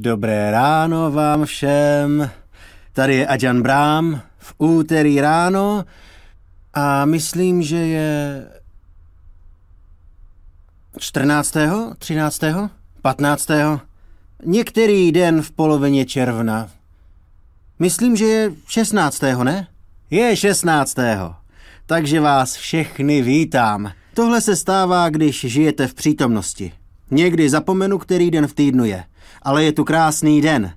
Dobré ráno vám všem. Tady je Adjan Brám v úterý ráno a myslím, že je 14., 13., 15. Některý den v polovině června. Myslím, že je 16. ne? Je 16. Takže vás všechny vítám. Tohle se stává, když žijete v přítomnosti. Někdy zapomenu, který den v týdnu je, ale je tu krásný den.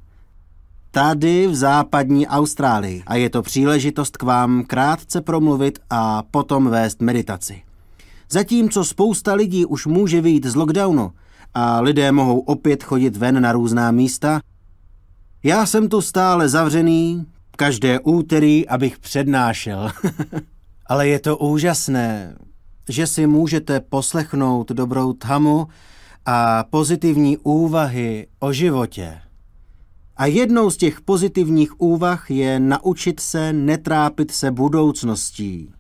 Tady v západní Austrálii a je to příležitost k vám krátce promluvit a potom vést meditaci. Zatímco spousta lidí už může vyjít z lockdownu a lidé mohou opět chodit ven na různá místa, já jsem tu stále zavřený, každé úterý, abych přednášel. Ale je to úžasné, že si můžete poslechnout dobrou thamu a pozitivní úvahy o životě. A jednou z těch pozitivních úvah je naučit se netrápit se budoucností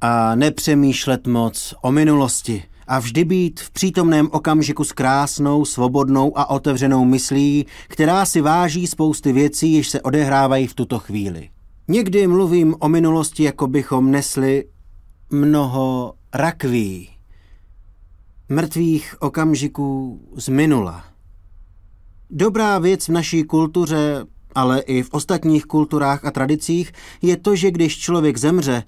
a nepřemýšlet moc o minulosti a vždy být v přítomném okamžiku s krásnou, svobodnou a otevřenou myslí, která si váží spousty věcí, jež se odehrávají v tuto chvíli. Někdy mluvím o minulosti, jako bychom nesli mnoho rakví, mrtvých okamžiků z minula. Dobrá věc v naší kultuře, ale i v ostatních kulturách a tradicích je to, že když člověk zemře,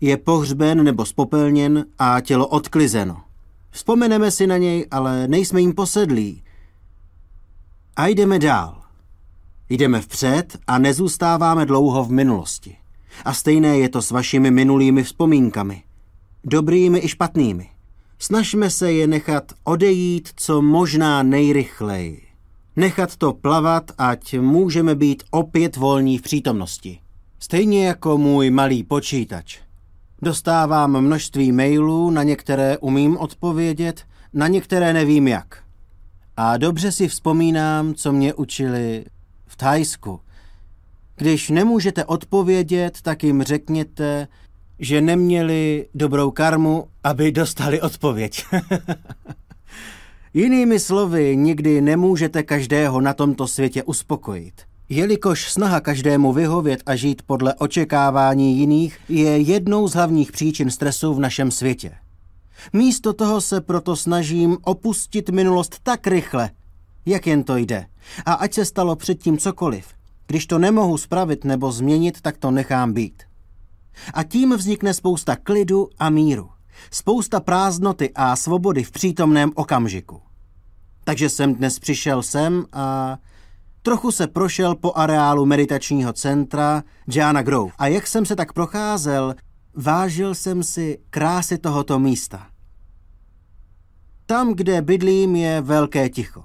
je pohřben nebo spopelněn a tělo odklizeno. Vzpomeneme si na něj, ale nejsme jim posedlí. A jdeme dál. Jdeme vpřed a nezůstáváme dlouho v minulosti. A stejné je to s vašimi minulými vzpomínkami. Dobrými i špatnými. Snažme se je nechat odejít co možná nejrychleji. Nechat to plavat, ať můžeme být opět volní v přítomnosti. Stejně jako můj malý počítač. Dostávám množství mailů, na některé umím odpovědět, na některé nevím jak. A dobře si vzpomínám, co mě učili v Thajsku. Když nemůžete odpovědět, tak jim řekněte, že neměli dobrou karmu, aby dostali odpověď. Jinými slovy, nikdy nemůžete každého na tomto světě uspokojit. Jelikož snaha každému vyhovět a žít podle očekávání jiných je jednou z hlavních příčin stresu v našem světě. Místo toho se proto snažím opustit minulost tak rychle, jak jen to jde. A ať se stalo předtím cokoliv, když to nemohu spravit nebo změnit, tak to nechám být. A tím vznikne spousta klidu a míru. Spousta prázdnoty a svobody v přítomném okamžiku. Takže jsem dnes přišel sem a trochu se prošel po areálu meditačního centra Jana Grove. A jak jsem se tak procházel, vážil jsem si krásy tohoto místa. Tam, kde bydlím, je velké ticho.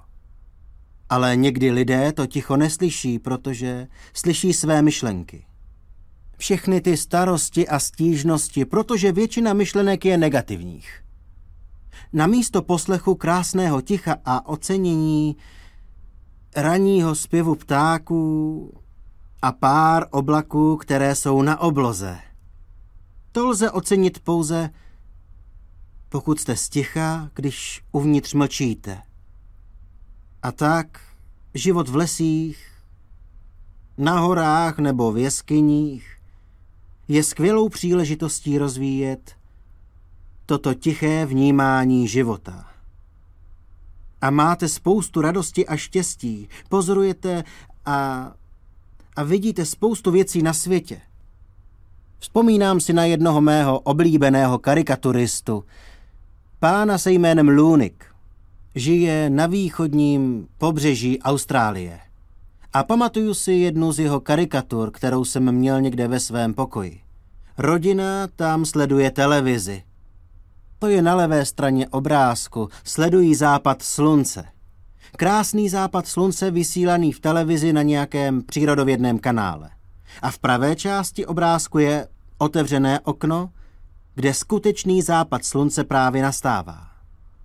Ale někdy lidé to ticho neslyší, protože slyší své myšlenky. Všechny ty starosti a stížnosti, protože většina myšlenek je negativních. Na místo poslechu krásného ticha a ocenění ranního zpěvu ptáků a pár oblaků, které jsou na obloze. To lze ocenit pouze, pokud jste sticha, když uvnitř mlčíte. A tak život v lesích, na horách nebo v jeskyních je skvělou příležitostí rozvíjet toto tiché vnímání života. A máte spoustu radosti a štěstí, pozorujete a, a vidíte spoustu věcí na světě. Vzpomínám si na jednoho mého oblíbeného karikaturistu, pána se jménem Lunik. Žije na východním pobřeží Austrálie. A pamatuju si jednu z jeho karikatur, kterou jsem měl někde ve svém pokoji. Rodina tam sleduje televizi. To je na levé straně obrázku. Sledují západ slunce. Krásný západ slunce vysílaný v televizi na nějakém přírodovědném kanále. A v pravé části obrázku je otevřené okno, kde skutečný západ slunce právě nastává.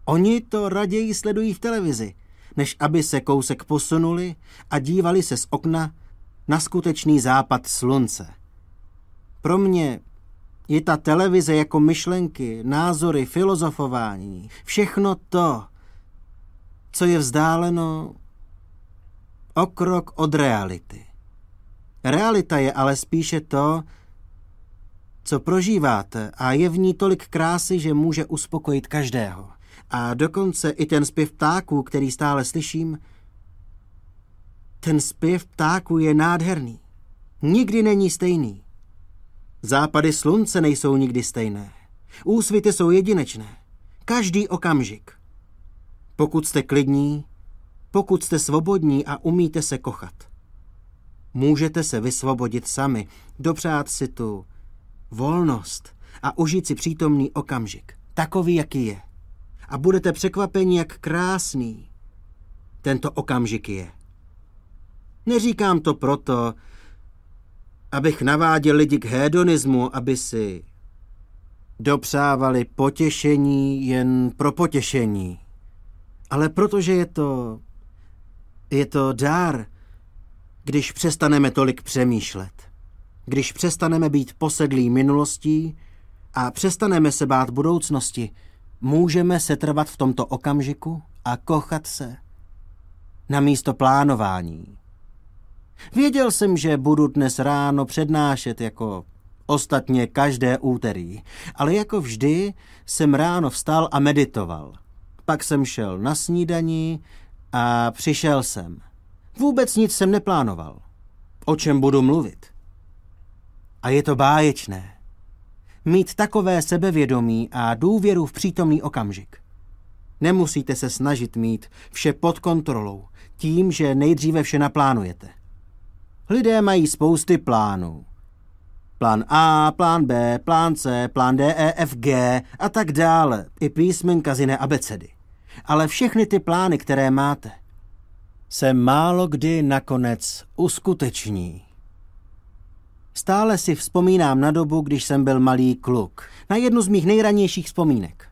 Oni to raději sledují v televizi, než aby se kousek posunuli a dívali se z okna na skutečný západ slunce. Pro mě je ta televize jako myšlenky, názory, filozofování, všechno to, co je vzdáleno O krok od reality. Realita je ale spíše to, co prožíváte a je v ní tolik krásy, že může uspokojit každého. A dokonce i ten zpěv ptáků, který stále slyším, ten zpěv ptáků je nádherný. Nikdy není stejný. Západy slunce nejsou nikdy stejné. Úsvity jsou jedinečné. Každý okamžik. Pokud jste klidní, pokud jste svobodní a umíte se kochat. Můžete se vysvobodit sami, dopřát si tu volnost a užít si přítomný okamžik, takový, jaký je. A budete překvapeni, jak krásný tento okamžik je. Neříkám to proto, abych naváděl lidi k hedonismu, aby si dopřávali potěšení jen pro potěšení, ale protože je to, je to dár, když přestaneme tolik přemýšlet, když přestaneme být posedlí minulostí a přestaneme se bát budoucnosti, můžeme se trvat v tomto okamžiku a kochat se na místo plánování. Věděl jsem, že budu dnes ráno přednášet jako ostatně každé úterý, ale jako vždy jsem ráno vstal a meditoval. Pak jsem šel na snídani a přišel jsem. Vůbec nic jsem neplánoval. O čem budu mluvit? A je to báječné. Mít takové sebevědomí a důvěru v přítomný okamžik. Nemusíte se snažit mít vše pod kontrolou, tím, že nejdříve vše naplánujete. Lidé mají spousty plánů. Plán A, plán B, plán C, plán D, E, F, G a tak dále, i písmenka z jiné abecedy. Ale všechny ty plány, které máte, se málo kdy nakonec uskuteční. Stále si vzpomínám na dobu, když jsem byl malý kluk. Na jednu z mých nejranějších vzpomínek.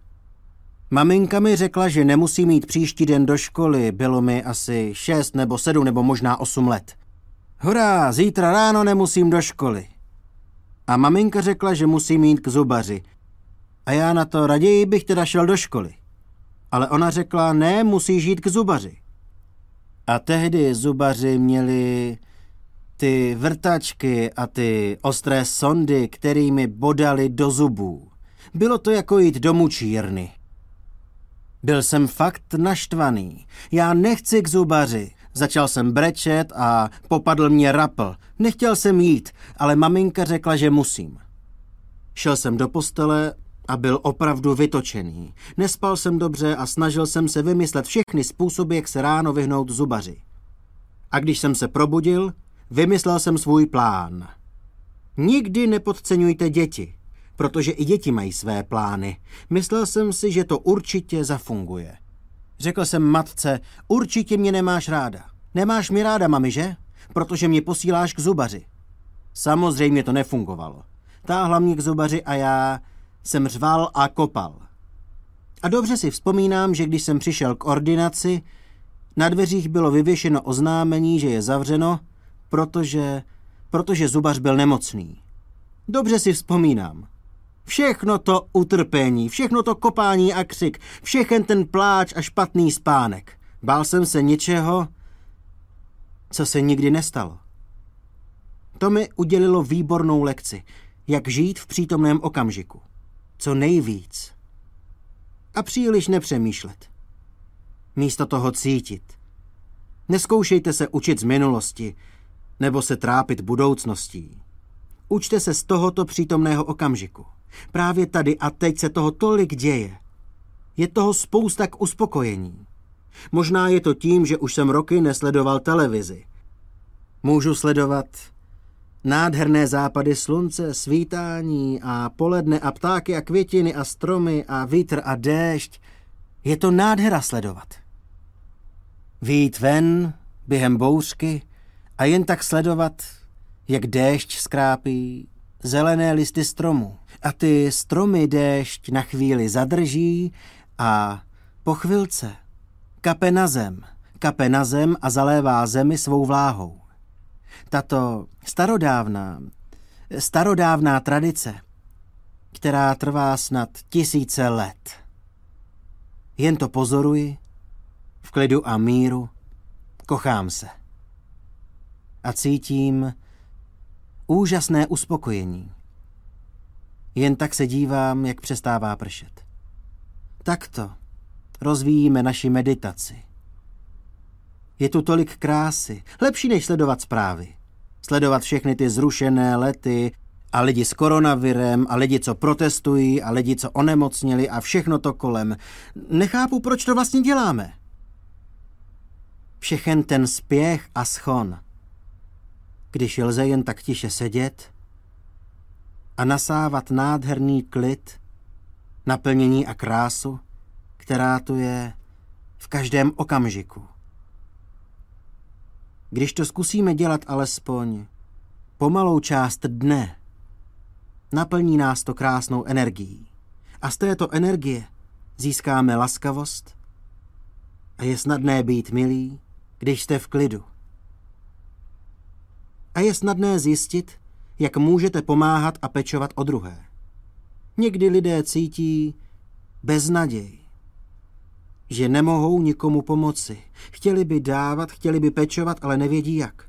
Maminka mi řekla, že nemusí mít příští den do školy. Bylo mi asi šest nebo sedm nebo možná osm let. Hurá, zítra ráno nemusím do školy. A maminka řekla, že musím jít k zubaři. A já na to raději bych teda šel do školy. Ale ona řekla, ne, musíš jít k zubaři. A tehdy zubaři měli ty vrtačky a ty ostré sondy, kterými bodali do zubů. Bylo to jako jít do mučírny. Byl jsem fakt naštvaný. Já nechci k zubaři. Začal jsem brečet a popadl mě rapl. Nechtěl jsem jít, ale maminka řekla, že musím. Šel jsem do postele a byl opravdu vytočený. Nespal jsem dobře a snažil jsem se vymyslet všechny způsoby, jak se ráno vyhnout zubaři. A když jsem se probudil, vymyslel jsem svůj plán. Nikdy nepodceňujte děti, protože i děti mají své plány. Myslel jsem si, že to určitě zafunguje. Řekl jsem matce, určitě mě nemáš ráda. Nemáš mi ráda, mami, že? Protože mě posíláš k zubaři. Samozřejmě to nefungovalo. Táhla mě k zubaři a já jsem řval a kopal. A dobře si vzpomínám, že když jsem přišel k ordinaci, na dveřích bylo vyvěšeno oznámení, že je zavřeno, protože, protože zubař byl nemocný. Dobře si vzpomínám. Všechno to utrpení, všechno to kopání a křik, všechen ten pláč a špatný spánek. Bál jsem se něčeho, co se nikdy nestalo. To mi udělilo výbornou lekci, jak žít v přítomném okamžiku. Co nejvíc. A příliš nepřemýšlet. Místo toho cítit. Neskoušejte se učit z minulosti, nebo se trápit budoucností. Učte se z tohoto přítomného okamžiku. Právě tady a teď se toho tolik děje. Je toho spousta k uspokojení. Možná je to tím, že už jsem roky nesledoval televizi. Můžu sledovat nádherné západy slunce, svítání a poledne a ptáky a květiny a stromy a vítr a déšť. Je to nádhera sledovat. Vít ven během bouřky a jen tak sledovat, jak déšť skrápí zelené listy stromů. A ty stromy déšť na chvíli zadrží a po chvilce kape na zem, kape na zem a zalévá zemi svou vláhou. Tato starodávná, starodávná tradice, která trvá snad tisíce let. Jen to pozoruji, v klidu a míru, kochám se. A cítím úžasné uspokojení. Jen tak se dívám, jak přestává pršet. Takto rozvíjíme naši meditaci. Je tu tolik krásy, lepší než sledovat zprávy. Sledovat všechny ty zrušené lety a lidi s koronavirem a lidi, co protestují a lidi, co onemocnili a všechno to kolem. Nechápu, proč to vlastně děláme. Všechen ten spěch a schon. Když lze jen tak tiše sedět a nasávat nádherný klid, naplnění a krásu, která tu je v každém okamžiku. Když to zkusíme dělat alespoň pomalou část dne, naplní nás to krásnou energií. A z této energie získáme laskavost a je snadné být milý, když jste v klidu. A je snadné zjistit, jak můžete pomáhat a pečovat o druhé. Někdy lidé cítí beznaděj, že nemohou nikomu pomoci. Chtěli by dávat, chtěli by pečovat, ale nevědí jak.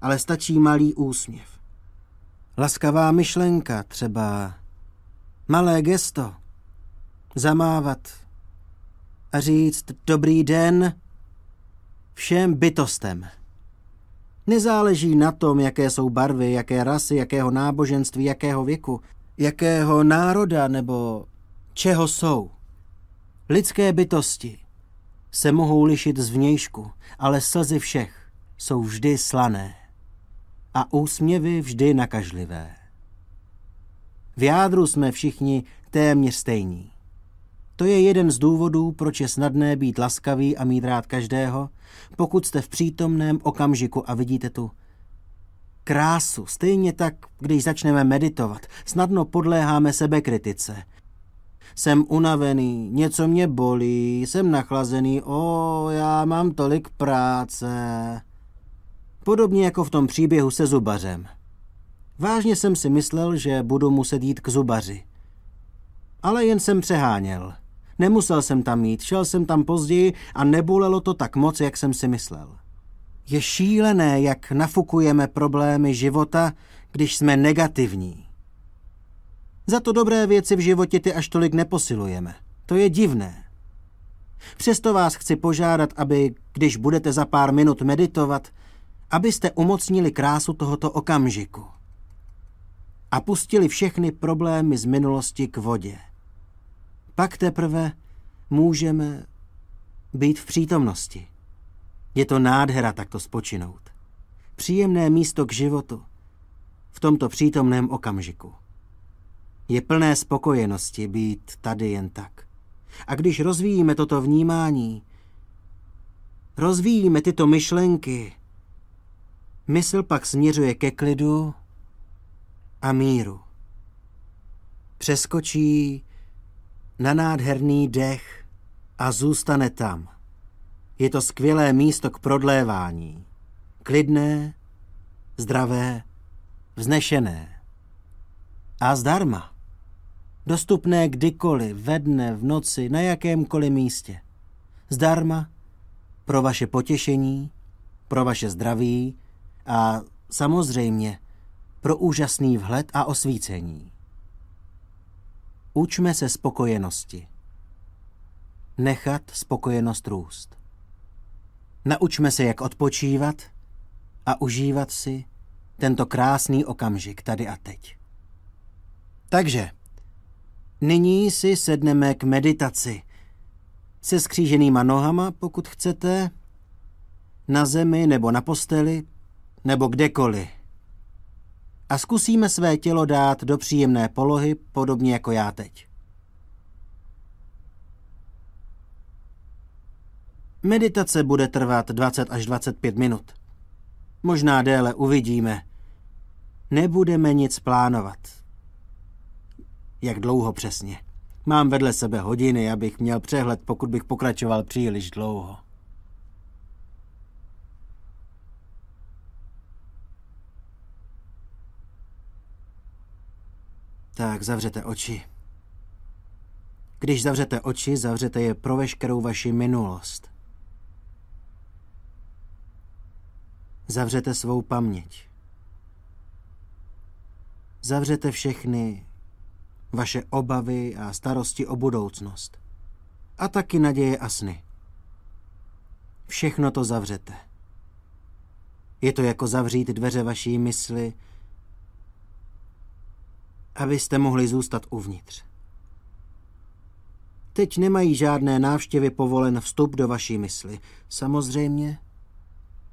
Ale stačí malý úsměv. Laskavá myšlenka třeba, malé gesto, zamávat a říct dobrý den všem bytostem. Nezáleží na tom, jaké jsou barvy, jaké rasy, jakého náboženství, jakého věku, jakého národa nebo čeho jsou. Lidské bytosti se mohou lišit z vnějšku, ale slzy všech jsou vždy slané a úsměvy vždy nakažlivé. V jádru jsme všichni téměř stejní. To je jeden z důvodů, proč je snadné být laskavý a mít rád každého, pokud jste v přítomném okamžiku a vidíte tu krásu. Stejně tak, když začneme meditovat, snadno podléháme sebekritice. Jsem unavený, něco mě bolí, jsem nachlazený, o, já mám tolik práce. Podobně jako v tom příběhu se zubařem. Vážně jsem si myslel, že budu muset jít k zubaři. Ale jen jsem přeháněl. Nemusel jsem tam jít, šel jsem tam později a nebolelo to tak moc, jak jsem si myslel. Je šílené, jak nafukujeme problémy života, když jsme negativní. Za to dobré věci v životě ty až tolik neposilujeme. To je divné. Přesto vás chci požádat, aby, když budete za pár minut meditovat, abyste umocnili krásu tohoto okamžiku a pustili všechny problémy z minulosti k vodě. Pak teprve můžeme být v přítomnosti. Je to nádhera takto spočinout. Příjemné místo k životu v tomto přítomném okamžiku. Je plné spokojenosti být tady jen tak. A když rozvíjíme toto vnímání, rozvíjíme tyto myšlenky, Mysl pak směřuje ke klidu a míru. Přeskočí na nádherný dech a zůstane tam. Je to skvělé místo k prodlévání. Klidné, zdravé, vznešené. A zdarma. Dostupné kdykoliv, ve dne, v noci, na jakémkoliv místě. Zdarma pro vaše potěšení, pro vaše zdraví, a samozřejmě pro úžasný vhled a osvícení. Učme se spokojenosti. Nechat spokojenost růst. Naučme se, jak odpočívat a užívat si tento krásný okamžik tady a teď. Takže, nyní si sedneme k meditaci. Se skříženýma nohama, pokud chcete, na zemi nebo na posteli, nebo kdekoliv. A zkusíme své tělo dát do příjemné polohy, podobně jako já teď. Meditace bude trvat 20 až 25 minut. Možná déle uvidíme. Nebudeme nic plánovat. Jak dlouho přesně? Mám vedle sebe hodiny, abych měl přehled, pokud bych pokračoval příliš dlouho. Tak zavřete oči. Když zavřete oči, zavřete je pro veškerou vaši minulost. Zavřete svou paměť. Zavřete všechny vaše obavy a starosti o budoucnost. A taky naděje a sny. Všechno to zavřete. Je to jako zavřít dveře vaší mysli, abyste mohli zůstat uvnitř. Teď nemají žádné návštěvy povolen vstup do vaší mysli. Samozřejmě,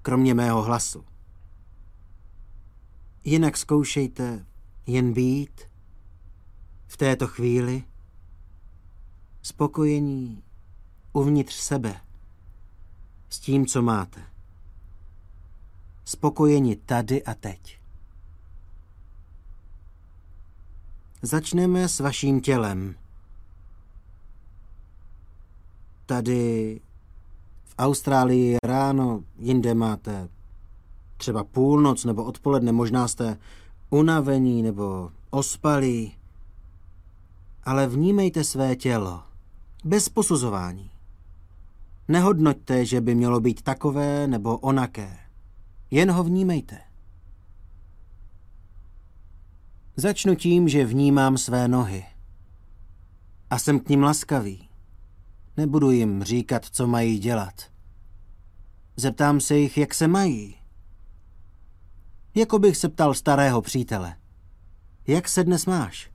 kromě mého hlasu. Jinak zkoušejte jen být v této chvíli spokojení uvnitř sebe s tím, co máte. Spokojení tady a teď. Začneme s vaším tělem. Tady v Austrálii je ráno, jinde máte třeba půlnoc nebo odpoledne, možná jste unavení nebo ospalí. Ale vnímejte své tělo, bez posuzování. Nehodnoťte, že by mělo být takové nebo onaké. Jen ho vnímejte. Začnu tím, že vnímám své nohy. A jsem k ním laskavý. Nebudu jim říkat, co mají dělat. Zeptám se jich, jak se mají. Jako bych se ptal starého přítele. Jak se dnes máš?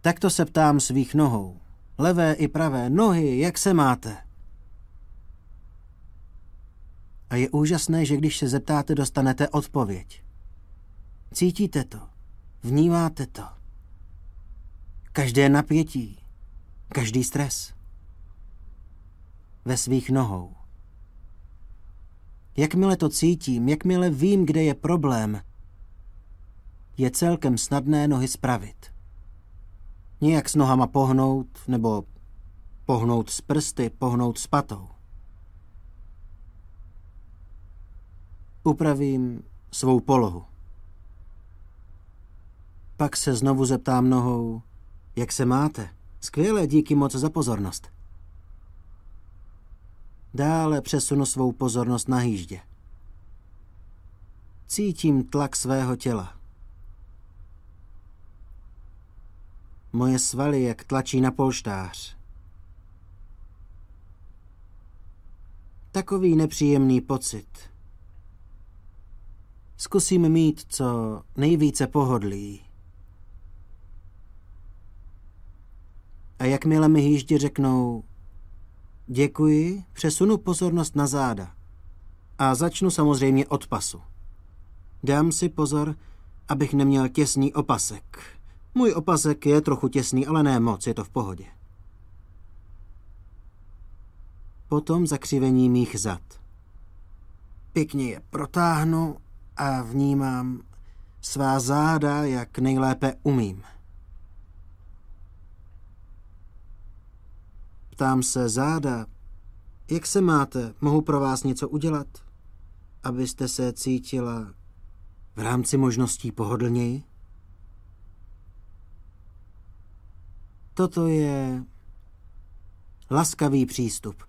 Tak to se ptám svých nohou. Levé i pravé nohy, jak se máte? A je úžasné, že když se zeptáte, dostanete odpověď. Cítíte to, vnímáte to. Každé napětí, každý stres. Ve svých nohou. Jakmile to cítím, jakmile vím, kde je problém, je celkem snadné nohy spravit. Nijak s nohama pohnout, nebo pohnout s prsty, pohnout s patou. Upravím svou polohu. Pak se znovu zeptám nohou, jak se máte? Skvěle, díky moc za pozornost. Dále přesunu svou pozornost na hýždě. Cítím tlak svého těla. Moje svaly, jak tlačí na polštář. Takový nepříjemný pocit. Zkusím mít co nejvíce pohodlí. A jakmile mi hýždi řeknou děkuji, přesunu pozornost na záda. A začnu samozřejmě od pasu. Dám si pozor, abych neměl těsný opasek. Můj opasek je trochu těsný, ale ne moc, je to v pohodě. Potom zakřivení mých zad. Pěkně je protáhnu a vnímám svá záda, jak nejlépe umím. Ptám se záda, jak se máte, mohu pro vás něco udělat, abyste se cítila v rámci možností pohodlněji? Toto je laskavý přístup.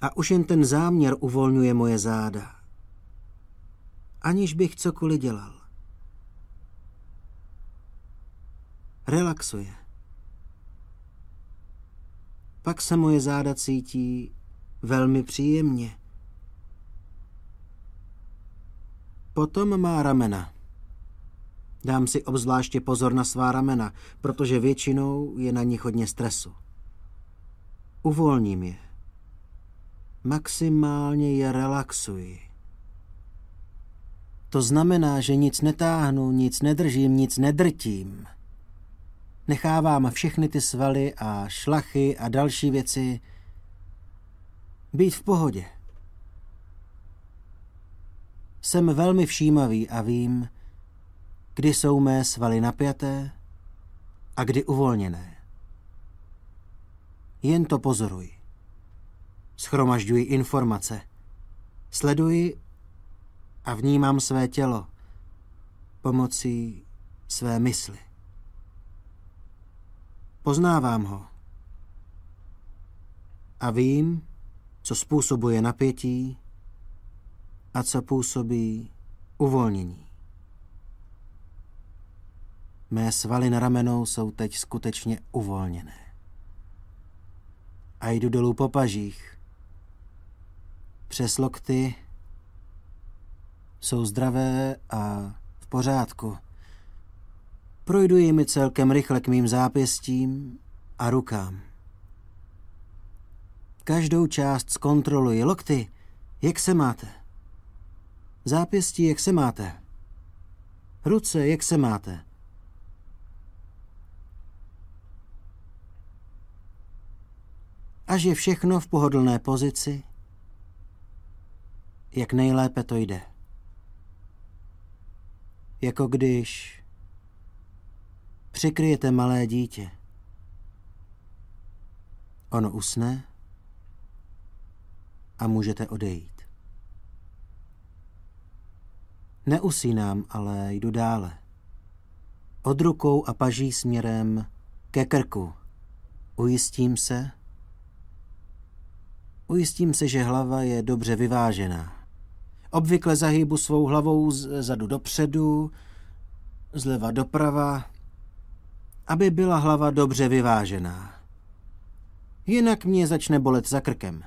A už jen ten záměr uvolňuje moje záda. Aniž bych cokoliv dělal. Relaxuje. Pak se moje záda cítí velmi příjemně. Potom má ramena. Dám si obzvláště pozor na svá ramena, protože většinou je na nich hodně stresu. Uvolním je. Maximálně je relaxuji. To znamená, že nic netáhnu, nic nedržím, nic nedrtím. Nechávám všechny ty svaly a šlachy a další věci být v pohodě. Jsem velmi všímavý a vím, kdy jsou mé svaly napjaté a kdy uvolněné. Jen to pozoruji. Schromažďuji informace. Sleduji a vnímám své tělo pomocí své mysli. Poznávám ho. A vím, co způsobuje napětí a co působí uvolnění. Mé svaly na ramenou jsou teď skutečně uvolněné. A jdu dolů po pažích. Přes lokty jsou zdravé a v pořádku. Projdu jimi celkem rychle k mým zápěstím a rukám. Každou část zkontroluji. Lokty, jak se máte? Zápěstí, jak se máte? Ruce, jak se máte? Až je všechno v pohodlné pozici, jak nejlépe to jde. Jako když přikryjete malé dítě. Ono usne a můžete odejít. Neusínám, ale jdu dále. Od rukou a paží směrem ke krku. Ujistím se, ujistím se, že hlava je dobře vyvážená. Obvykle zahýbu svou hlavou zadu dopředu, zleva doprava, aby byla hlava dobře vyvážená. Jinak mě začne bolet za krkem.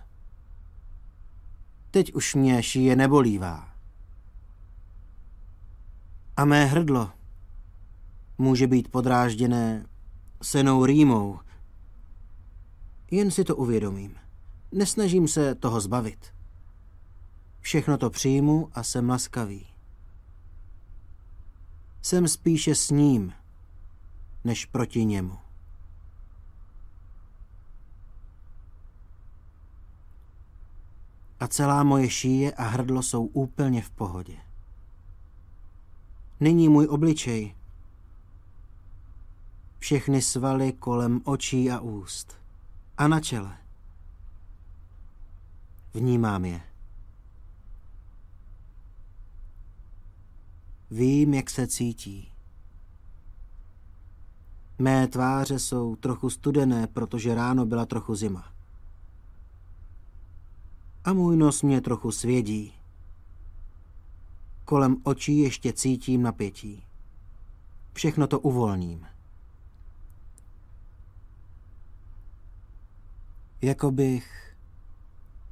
Teď už mě šíje nebolívá. A mé hrdlo může být podrážděné senou rýmou. Jen si to uvědomím. Nesnažím se toho zbavit. Všechno to přijmu a jsem laskavý. Jsem spíše s ním, než proti němu. A celá moje šíje a hrdlo jsou úplně v pohodě. Nyní můj obličej. Všechny svaly kolem očí a úst. A na čele. Vnímám je. Vím, jak se cítí. Mé tváře jsou trochu studené, protože ráno byla trochu zima. A můj nos mě trochu svědí. Kolem očí ještě cítím napětí. Všechno to uvolním. Jako bych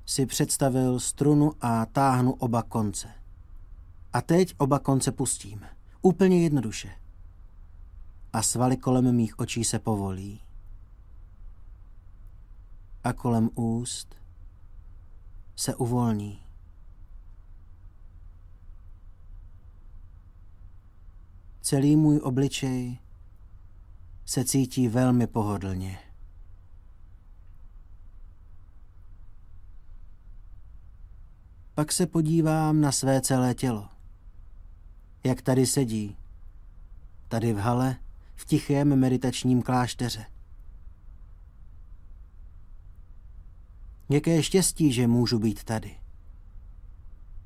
si představil strunu a táhnu oba konce. A teď oba konce pustím. Úplně jednoduše. A svaly kolem mých očí se povolí. A kolem úst se uvolní. Celý můj obličej se cítí velmi pohodlně. Pak se podívám na své celé tělo. Jak tady sedí. Tady v hale, v tichém meditačním klášteře. Jaké štěstí, že můžu být tady.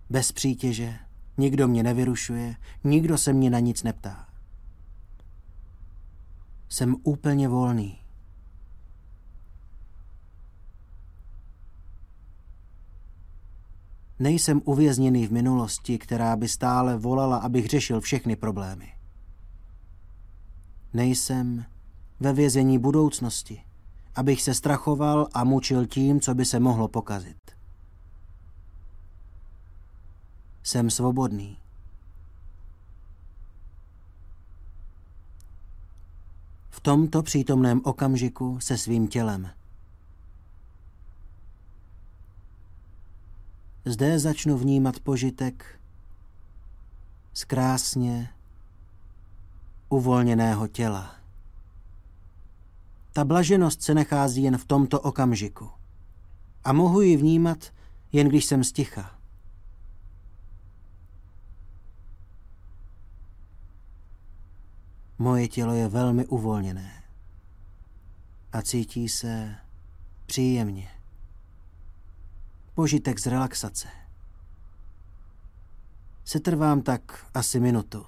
Bez přítěže, nikdo mě nevyrušuje, nikdo se mě na nic neptá. Jsem úplně volný. Nejsem uvězněný v minulosti, která by stále volala, abych řešil všechny problémy. Nejsem ve vězení budoucnosti, abych se strachoval a mučil tím, co by se mohlo pokazit. Jsem svobodný. V tomto přítomném okamžiku se svým tělem – Zde začnu vnímat požitek z krásně uvolněného těla. Ta blaženost se nachází jen v tomto okamžiku. A mohu ji vnímat, jen když jsem sticha. Moje tělo je velmi uvolněné a cítí se příjemně požitek z relaxace. Setrvám tak asi minutu.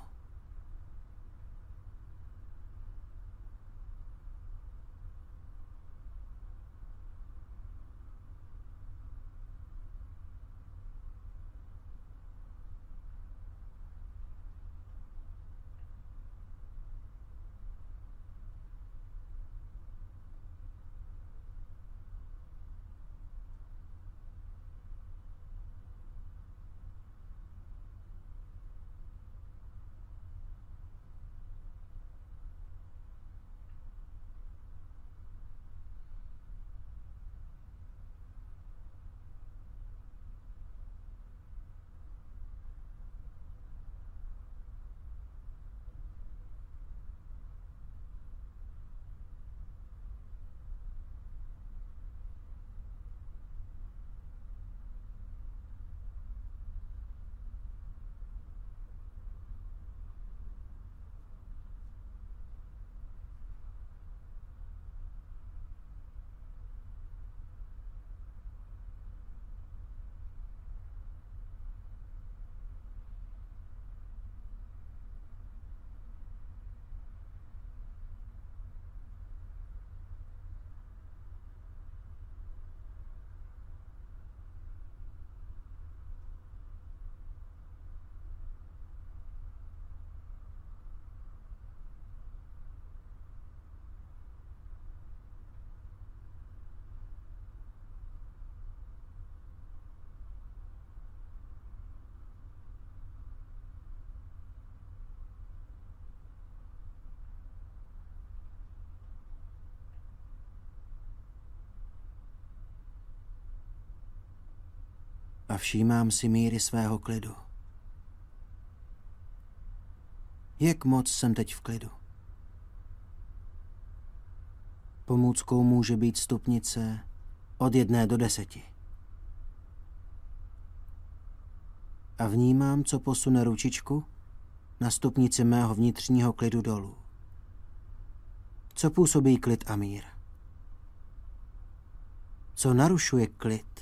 A všímám si míry svého klidu. Jak moc jsem teď v klidu? Pomůckou může být stupnice od jedné do deseti. A vnímám, co posune ručičku na stupnici mého vnitřního klidu dolů. Co působí klid a mír? Co narušuje klid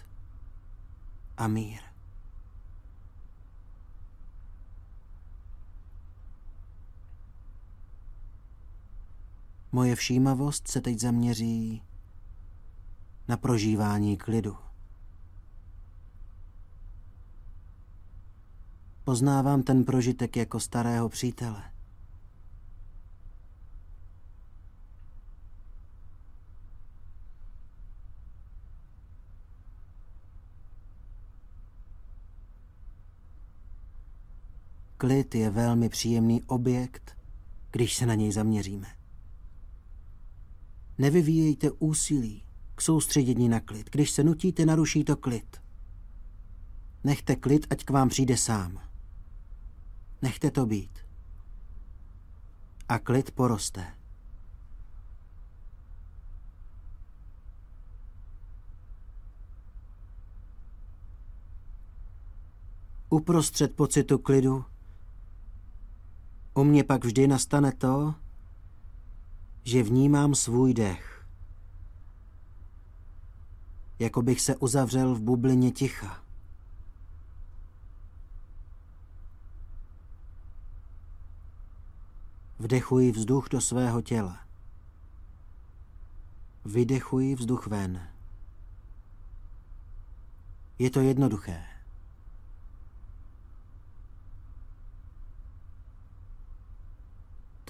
a mír? Moje všímavost se teď zaměří na prožívání klidu. Poznávám ten prožitek jako starého přítele. Klid je velmi příjemný objekt, když se na něj zaměříme. Nevyvíjejte úsilí k soustředění na klid. Když se nutíte, naruší to klid. Nechte klid, ať k vám přijde sám. Nechte to být. A klid poroste. Uprostřed pocitu klidu u mě pak vždy nastane to, že vnímám svůj dech. Jako bych se uzavřel v bublině ticha. Vdechuji vzduch do svého těla. Vydechuji vzduch ven. Je to jednoduché.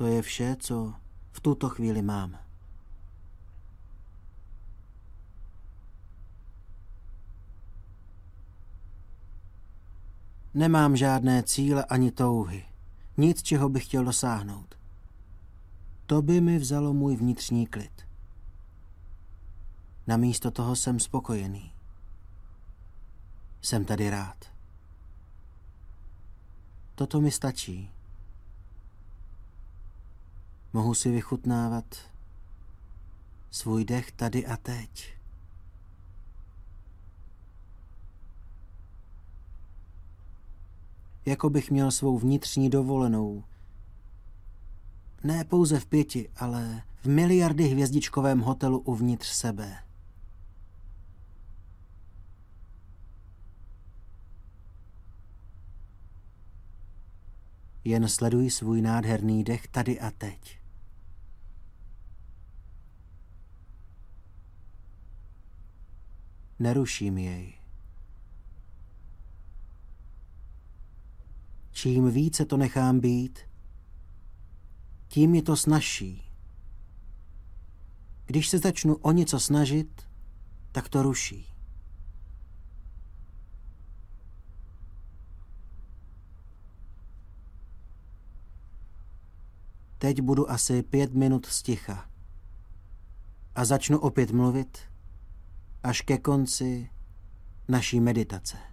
To je vše, co v tuto chvíli mám. Nemám žádné cíle ani touhy. Nic, čeho bych chtěl dosáhnout. To by mi vzalo můj vnitřní klid. Namísto toho jsem spokojený. Jsem tady rád. Toto mi stačí. Mohu si vychutnávat svůj dech tady a teď. Jako bych měl svou vnitřní dovolenou. Ne pouze v pěti, ale v miliardy hvězdičkovém hotelu uvnitř sebe. Jen sleduji svůj nádherný dech tady a teď. Neruším jej. Čím více to nechám být, tím je to snažší. Když se začnu o něco snažit, tak to ruší. Teď budu asi pět minut sticha a začnu opět mluvit až ke konci naší meditace.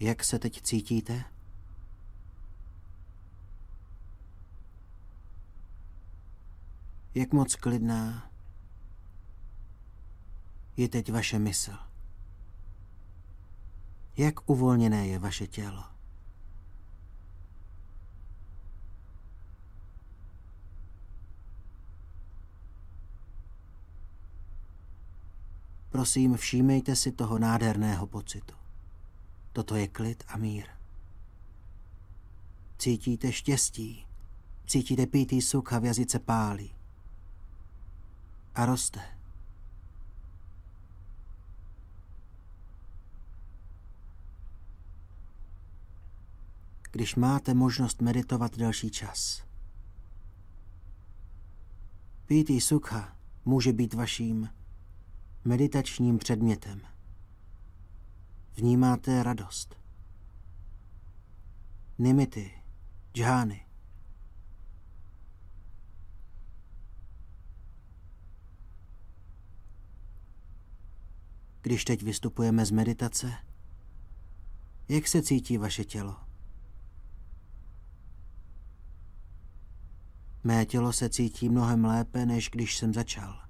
Jak se teď cítíte? Jak moc klidná je teď vaše mysl? Jak uvolněné je vaše tělo? Prosím, všímejte si toho nádherného pocitu. Toto je klid a mír. Cítíte štěstí, cítíte pítý sukha v jazyce pálí. A roste. Když máte možnost meditovat delší čas. Pítý sukha může být vaším meditačním předmětem. Vnímáte radost. Nimity, džhány. Když teď vystupujeme z meditace, jak se cítí vaše tělo? Mé tělo se cítí mnohem lépe, než když jsem začal.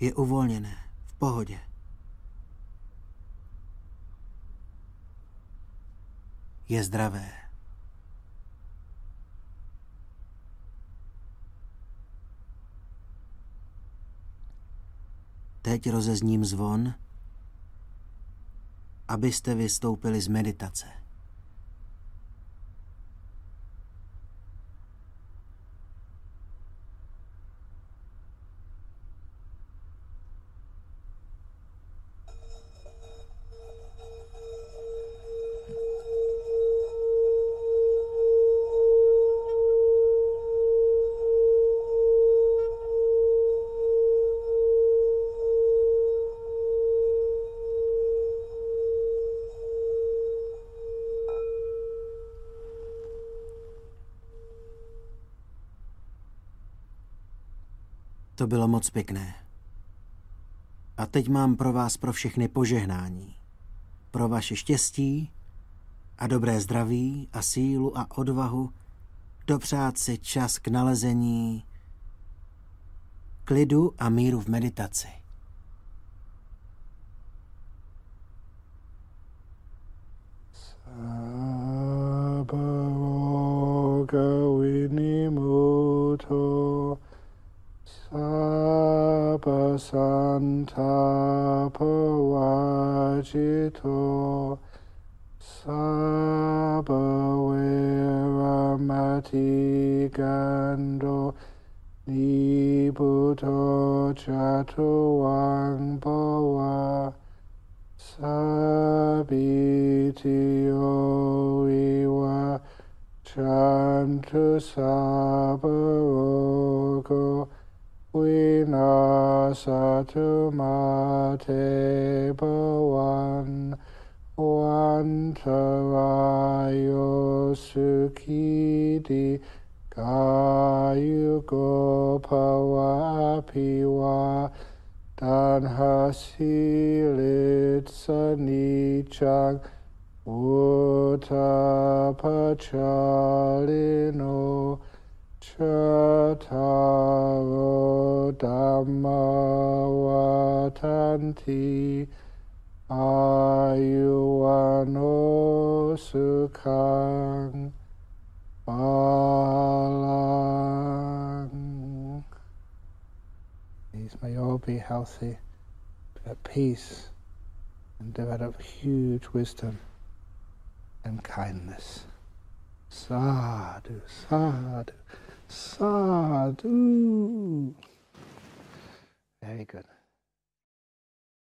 Je uvolněné, v pohodě. Je zdravé. Teď rozezním zvon, abyste vystoupili z meditace. To bylo moc pěkné. A teď mám pro vás pro všechny požehnání. Pro vaše štěstí a dobré zdraví a sílu a odvahu dopřát si čas k nalezení klidu a míru v meditaci. Santapavacito Sabaviramati Gando Nibuto Chatuang Bhava Sabitiyo Iwa Chantusai tu ma te bhavan Vantarayo dan Kayu gopavapiva Dhanhasilit uta Uttapachalino Chataro Dhammawatanti Ayuano Sukhang Balang. These may all be healthy, at peace, and develop huge wisdom and kindness. Sadhu, sadhu. Sadhu. Very good.